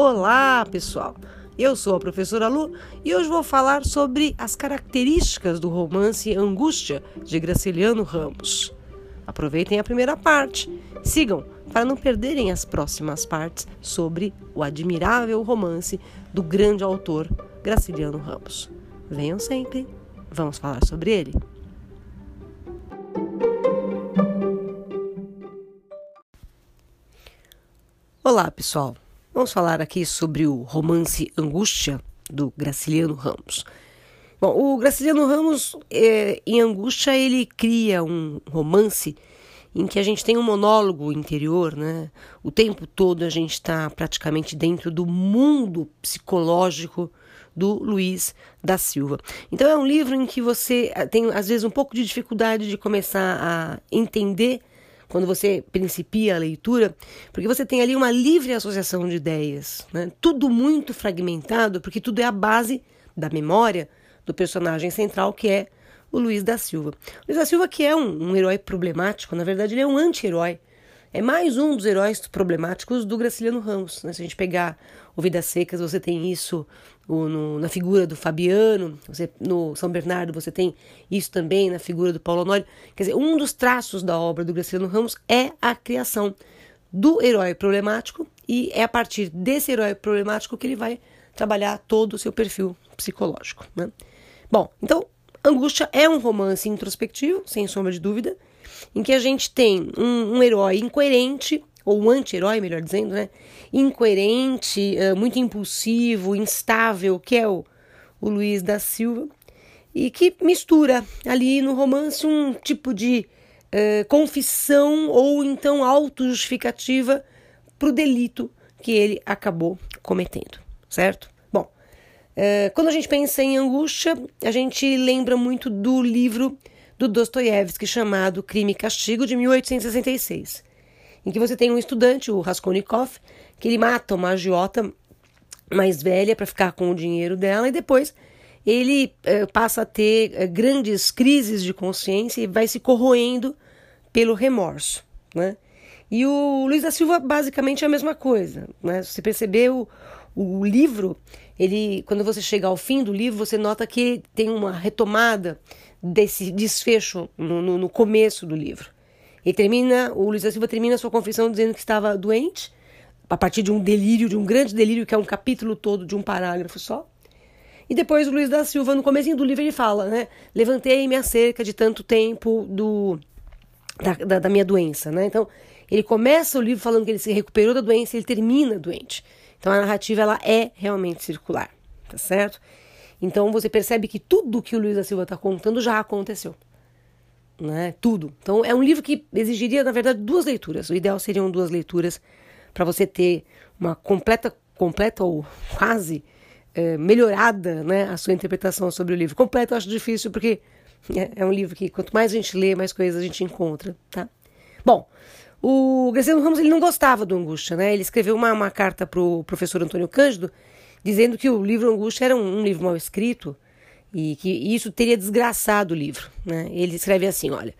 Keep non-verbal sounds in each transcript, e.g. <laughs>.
Olá, pessoal! Eu sou a professora Lu e hoje vou falar sobre as características do romance Angústia de Graciliano Ramos. Aproveitem a primeira parte, sigam para não perderem as próximas partes sobre o admirável romance do grande autor Graciliano Ramos. Venham sempre, vamos falar sobre ele. Olá, pessoal! Vamos falar aqui sobre o romance Angústia, do Graciliano Ramos. Bom, o Graciliano Ramos, é, em Angústia, ele cria um romance em que a gente tem um monólogo interior, né? O tempo todo a gente está praticamente dentro do mundo psicológico do Luiz da Silva. Então é um livro em que você eh, tem às vezes um pouco de dificuldade de começar a entender quando você principia a leitura, porque você tem ali uma livre associação de ideias, né? tudo muito fragmentado, porque tudo é a base da memória do personagem central, que é o Luiz da Silva. O Luiz da Silva, que é um, um herói problemático, na verdade, ele é um anti-herói. É mais um dos heróis problemáticos do Graciliano Ramos. Né? Se a gente pegar o Vidas Secas, você tem isso no, na figura do Fabiano, você, no São Bernardo você tem isso também na figura do Paulo Honório. Quer dizer, um dos traços da obra do Graciliano Ramos é a criação do herói problemático e é a partir desse herói problemático que ele vai trabalhar todo o seu perfil psicológico. Né? Bom, então, Angústia é um romance introspectivo, sem sombra de dúvida, em que a gente tem um, um herói incoerente, ou um anti-herói, melhor dizendo, né? Incoerente, uh, muito impulsivo, instável, que é o, o Luiz da Silva, e que mistura ali no romance um tipo de uh, confissão ou então autojustificativa para o delito que ele acabou cometendo, certo? Bom, uh, quando a gente pensa em angústia, a gente lembra muito do livro do Dostoiévski chamado Crime e Castigo de 1866 em que você tem um estudante, o Raskolnikov, que ele mata uma agiota mais velha para ficar com o dinheiro dela e depois ele eh, passa a ter eh, grandes crises de consciência e vai se corroendo pelo remorso, né? E o Luiz da Silva basicamente é a mesma coisa, né? Você percebeu o, o livro, ele quando você chega ao fim do livro, você nota que tem uma retomada desse desfecho no, no, no começo do livro. Ele termina, o Luiz da Silva termina sua confissão dizendo que estava doente, a partir de um delírio, de um grande delírio, que é um capítulo todo de um parágrafo só. E depois o Luiz da Silva, no começo do livro, ele fala, né? Levantei minha cerca de tanto tempo do da, da, da, minha doença, né? Então, ele começa o livro falando que ele se recuperou da doença e ele termina doente. Então, a narrativa, ela é realmente circular, tá certo? Então, você percebe que tudo que o Luiz da Silva está contando já aconteceu né? Tudo. Então é um livro que exigiria, na verdade, duas leituras. O ideal seriam duas leituras para você ter uma completa, completa ou quase é, melhorada, né, a sua interpretação sobre o livro. Completo eu acho difícil porque é, é, um livro que quanto mais a gente lê, mais coisas a gente encontra, tá? Bom, o Graciano Ramos ele não gostava do Angústia, né? Ele escreveu uma, uma carta para o professor Antônio Cândido dizendo que o livro Angústia era um, um livro mal escrito e que isso teria desgraçado o livro. Né? Ele escreve assim: olha.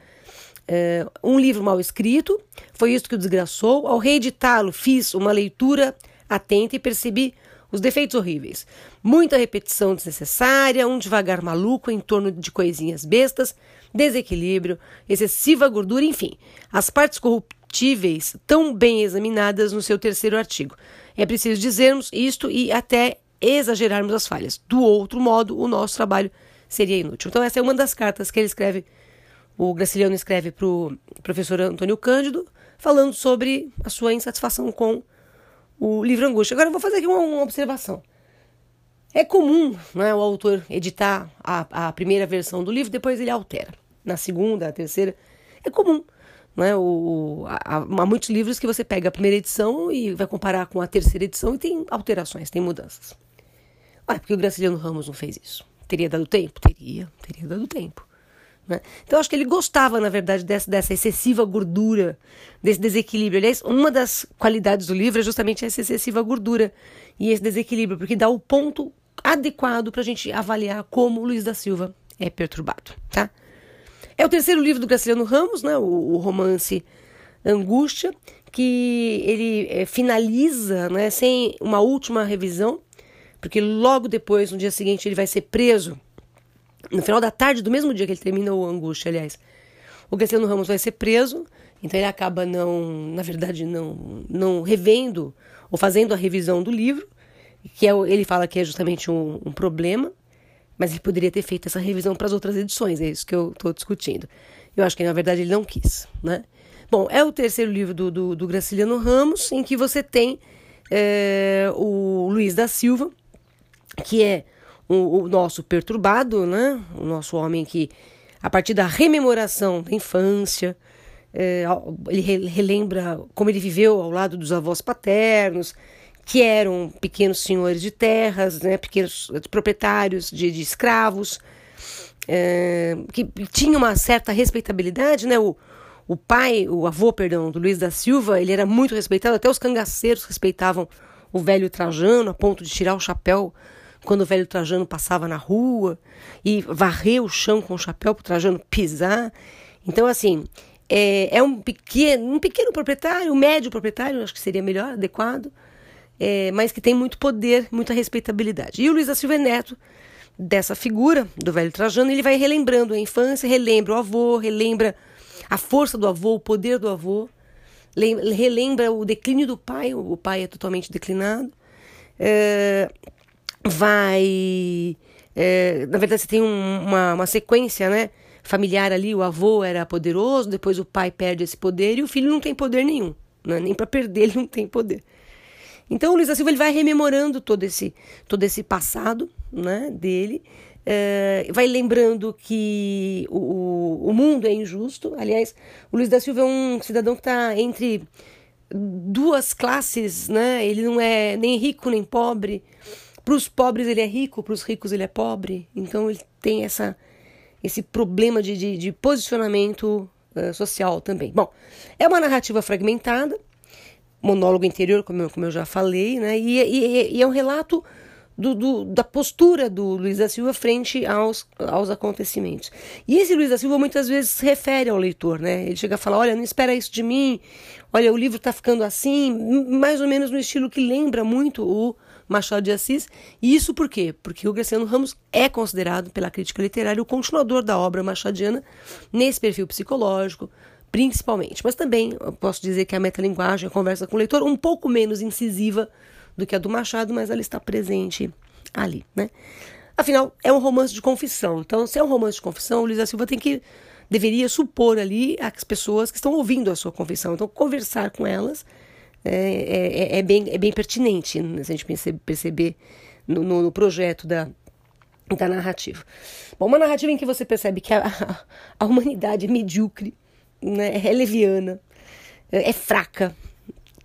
Uh, um livro mal escrito, foi isso que o desgraçou. Ao reeditá-lo, fiz uma leitura atenta e percebi os defeitos horríveis. Muita repetição desnecessária, um devagar maluco em torno de coisinhas bestas, desequilíbrio, excessiva gordura, enfim, as partes corruptíveis tão bem examinadas no seu terceiro artigo. É preciso dizermos isto e até exagerarmos as falhas. Do outro modo, o nosso trabalho seria inútil. Então, essa é uma das cartas que ele escreve, o Graciliano escreve para o professor Antônio Cândido, falando sobre a sua insatisfação com o livro Angústia. Agora, eu vou fazer aqui uma, uma observação. É comum né, o autor editar a, a primeira versão do livro, depois ele altera. Na segunda, a terceira. É comum. Né? O, há, há, muitos livros que você pega a primeira edição e vai comparar com a terceira edição e tem alterações, tem mudanças. Ah, porque o Graciliano Ramos não fez isso. Teria dado tempo? Teria, teria dado tempo. Né? Então, acho que ele gostava, na verdade, dessa, dessa excessiva gordura, desse desequilíbrio. Aliás, uma das qualidades do livro é justamente essa excessiva gordura e esse desequilíbrio, porque dá o ponto adequado para a gente avaliar como o Luiz da Silva é perturbado. Tá? É o terceiro livro do Graciliano Ramos, né? o, o romance Angústia, que ele é, finaliza né, sem uma última revisão, porque logo depois, no dia seguinte, ele vai ser preso. No final da tarde, do mesmo dia que ele termina o Angústia, aliás, o Graciano Ramos vai ser preso, então ele acaba não, na verdade, não, não revendo ou fazendo a revisão do livro, que é, ele fala que é justamente um, um problema, mas ele poderia ter feito essa revisão para as outras edições, é isso que eu estou discutindo. Eu acho que, na verdade, ele não quis, né? Bom, é o terceiro livro do, do, do Graciliano Ramos, em que você tem é, o Luiz da Silva, que é o, o, nosso perturbado, né? O nosso homem que, a partir da rememoração da infância, é, ele relembra como ele viveu ao lado dos avós paternos, que eram pequenos senhores de terras, né? Pequenos proprietários de, de escravos, é, que tinha uma certa respeitabilidade, né? O, o pai, o avô, perdão, do Luiz da Silva, ele era muito respeitado, até os cangaceiros respeitavam o velho Trajano, a ponto de tirar o chapéu quando o velho Trajano passava na rua e varrer o chão com o chapéu para o Trajano pisar. Então, assim, é, é, um, pequeno, um pequeno proprietário, um médio proprietário, acho que seria melhor, adequado, é, mas que tem muito poder, muita respeitabilidade. E o Luiz da Silva é neto dessa figura, do velho Trajano, ele vai relembrando a infância, relembra o avô, relembra a força do avô, o poder do avô, relembra o declínio do pai, o pai é totalmente declinado. É, vai. É, na verdade, você tem um, uma, uma sequência né, familiar ali: o avô era poderoso, depois o pai perde esse poder e o filho não tem poder nenhum. Né, nem para perder <laughs> ele não tem poder. Então o Luiz da Silva ele vai rememorando todo esse, todo esse passado né, dele é, vai lembrando que o, o mundo é injusto. Aliás, o Luiz da Silva é um cidadão que está entre duas classes, né? Ele não é nem rico nem pobre. Para os pobres ele é rico, para os ricos ele é pobre. Então ele tem essa, esse problema de, de, de posicionamento uh, social também. Bom, é uma narrativa fragmentada, monólogo interior, como eu, como eu já falei, né? E, e, e é um relato do, do, da postura do Luiz da Silva frente aos, aos acontecimentos. E esse Luiz da Silva muitas vezes se refere ao leitor, né? Ele chega a falar: olha, não espera isso de mim, olha, o livro está ficando assim, mais ou menos no estilo que lembra muito o Machado de Assis. E isso por quê? Porque o Graciano Ramos é considerado pela crítica literária o continuador da obra machadiana nesse perfil psicológico, principalmente. Mas também posso dizer que a metalinguagem, a conversa com o leitor, um pouco menos incisiva do que a do Machado, mas ela está presente ali, né? Afinal, é um romance de confissão. Então, se é um romance de confissão, o Luiz da Silva tem que deveria supor ali as pessoas que estão ouvindo a sua confissão. Então, conversar com elas é, é, é, é bem, é bem pertinente, né? se a gente perceber no, no, projeto da, da narrativa. Bom, uma narrativa em que você percebe que a, a, a humanidade é medíocre, né? é leviana, é, é fraca,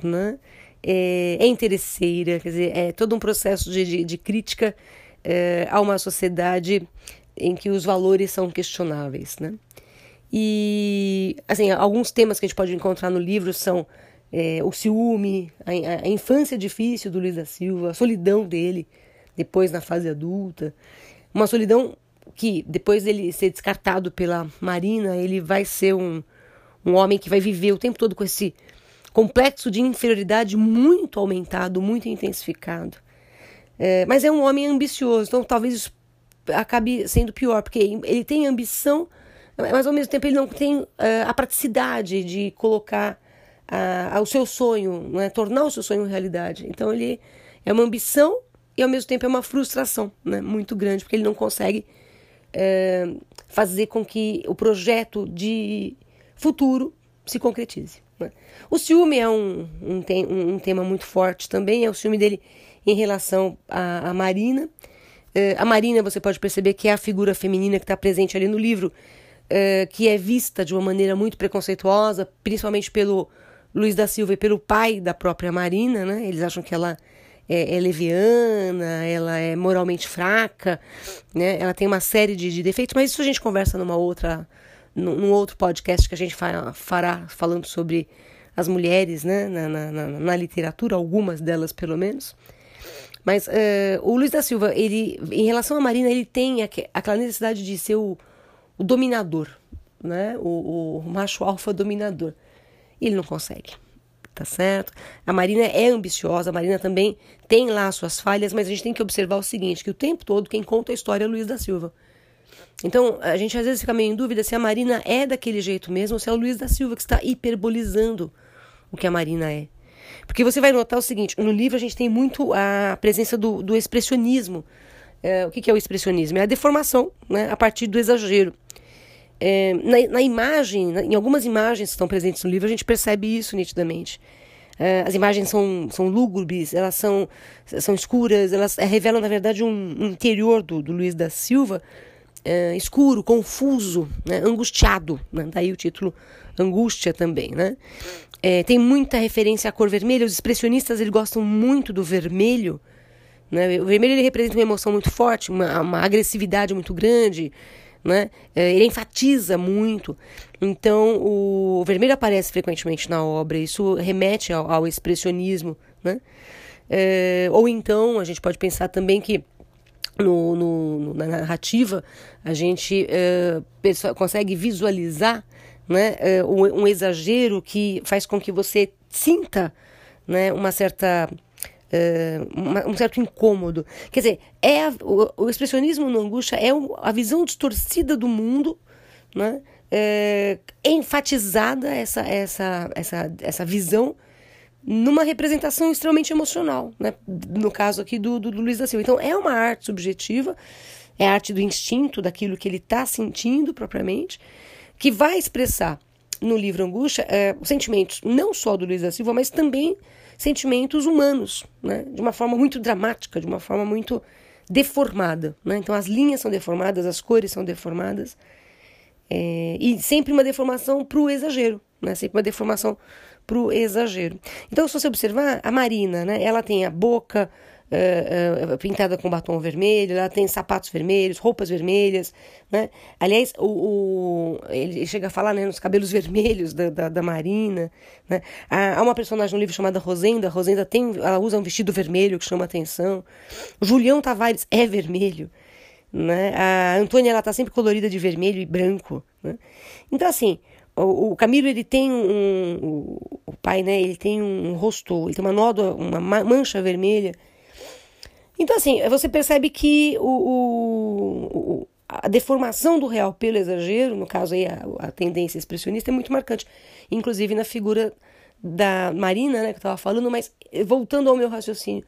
né? é, é interesseira, quer dizer, é todo um processo de, de, de crítica é, a uma sociedade em que os valores são questionáveis, né? E, assim, alguns temas que a gente pode encontrar no livro são é, o ciúme, a, a, infância difícil do Luiz da Silva, a solidão dele depois na fase adulta, uma solidão que depois dele ser descartado pela Marina, ele vai ser um, um homem que vai viver o tempo todo com esse complexo de inferioridade muito aumentado, muito intensificado. É, mas é um homem ambicioso, então talvez isso acabe sendo pior, porque ele tem ambição, mas ao mesmo tempo ele não tem uh, a praticidade de colocar uh, o seu sonho, né, tornar o seu sonho realidade. Então ele é uma ambição e ao mesmo tempo é uma frustração né, muito grande, porque ele não consegue uh, fazer com que o projeto de futuro se concretize. Né? O ciúme é um, um, um, tema muito forte também, é o ciúme dele em relação à, à Marina. Uh, a Marina, você pode perceber que é a figura feminina que está presente ali no livro, uh, que é vista de uma maneira muito preconceituosa, principalmente pelo Luiz da Silva e pelo pai da própria Marina, né? Eles acham que ela é, é leviana, ela é moralmente fraca, né? Ela tem uma série de, de defeitos, mas isso a gente conversa numa outra num outro podcast que a gente fará falando sobre as mulheres né, na, na, na, na literatura, algumas delas pelo menos. Mas uh, o Luiz da Silva, ele, em relação à Marina, ele tem aquela necessidade de ser o, o dominador, né? o, o macho alfa dominador. e ele não consegue. Tá certo? A Marina é ambiciosa, a Marina também tem lá suas falhas, mas a gente tem que observar o seguinte, que o tempo todo quem conta a história é o Luiz da Silva. Então, a gente às vezes fica meio em dúvida se a Marina é daquele jeito mesmo ou se é o Luiz da Silva que está hiperbolizando o que a Marina é. Porque você vai notar o seguinte: no livro a gente tem muito a presença do, do expressionismo. É, o que, que, é o expressionismo? É a deformação né, a partir do exagero. É, na, na, imagem, na, em algumas imagens que estão presentes no livro, a gente percebe isso nitidamente. É, as imagens são, são lúgubres, elas são, são escuras, elas revelam, na verdade, um, um interior do, do Luiz da Silva é, escuro, confuso, né, angustiado. Né? Daí o título Angústia também. Né? É, tem muita referência à cor vermelha. Os expressionistas eles gostam muito do vermelho. Né? O vermelho ele representa uma emoção muito forte, uma, uma agressividade muito grande. Né? É, ele enfatiza muito. Então, o, vermelho aparece frequentemente na obra. Isso remete ao, ao expressionismo. Né? É, ou então, a gente pode pensar também que no, no, na narrativa, a gente uh, consegue visualizar né, uh, um, um, exagero que faz com que você sinta né, uma certa. Uh, um certo incômodo. Quer dizer, é a, o, o, expressionismo no angústia é a visão distorcida do mundo, né, enfatizada essa, essa, essa, essa visão numa representação extremamente emocional, né? no caso aqui do, do, do Luiz da Silva. Então, é uma arte subjetiva, é a arte do instinto, daquilo que ele está sentindo propriamente, que vai expressar no livro Angústia é, os sentimentos não só do Luiz da Silva, mas também sentimentos humanos, né? de uma forma muito dramática, de uma forma muito deformada. Né? Então, as linhas são deformadas, as cores são deformadas, é, e sempre uma deformação para o exagero, né? sempre uma deformação para o exagero. Então, se você observar, a Marina, né, ela tem a boca uh, uh, pintada com batom vermelho, ela tem sapatos vermelhos, roupas vermelhas, né? Aliás, o, o ele chega a falar né, nos cabelos vermelhos da, da, da Marina, né? Há, uma personagem no livro chamada Rosenda, Rosenda tem, ela usa um vestido vermelho que chama atenção. Julião Tavares é vermelho, né? A Antônia, ela tá sempre colorida de vermelho e branco, né? Então, assim, o, Camilo ele tem um, um, o pai né ele tem um rosto ele tem uma nódoa uma mancha vermelha então assim você percebe que o, o, a deformação do real pelo exagero no caso aí a, a, tendência expressionista é muito marcante inclusive na figura da Marina né que eu estava falando mas voltando ao meu raciocínio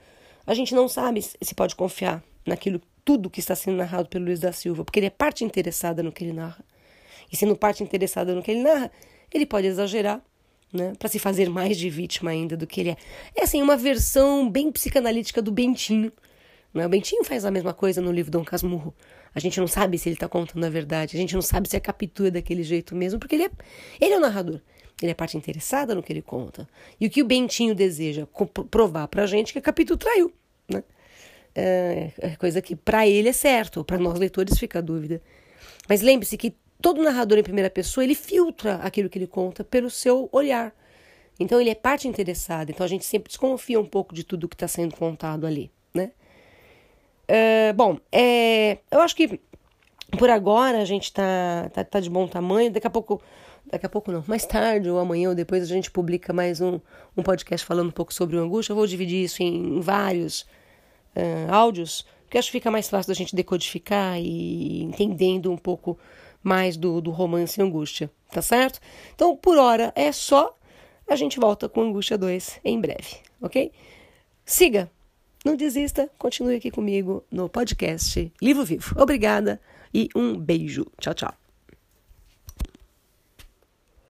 a gente não sabe se pode confiar naquilo tudo que está sendo narrado pelo Luiz da Silva porque ele é parte interessada no que ele narra e sendo parte interessada no que ele narra, ele pode exagerar, né, para se fazer mais de vítima ainda do que ele é. É assim, uma versão bem psicanalítica do Bentinho. O Bentinho faz a mesma coisa no livro Dom Casmurro. A gente não sabe se ele está contando a verdade, a gente não sabe se a captura é daquele jeito mesmo, porque ele é, ele é o narrador. Ele é parte interessada no que ele conta. E o que o Bentinho deseja provar para a gente é que a Capitu traiu. Né? É, é coisa que para ele é certo, para nós leitores fica a dúvida. Mas lembre-se que todo narrador em primeira pessoa, ele filtra aquilo que ele conta pelo seu olhar. Então ele é parte interessada, então a gente sempre desconfia um pouco de tudo que está sendo contado ali, É, bom, é, eu acho que por agora a gente está tá, tá de bom tamanho. Daqui a pouco, daqui a pouco não, mais tarde ou amanhã ou depois a gente publica mais um, um podcast falando um pouco sobre o angústia. Eu vou dividir isso em, em vários uh, áudios, porque acho que fica mais fácil da gente decodificar e entendendo um pouco mais do, do romance Angústia, tá certo? Então, por hora é só. A gente volta com Angústia 2 em breve, ok? Siga, não desista, continue aqui comigo no podcast Livro Vivo. Obrigada e um beijo. Tchau, tchau.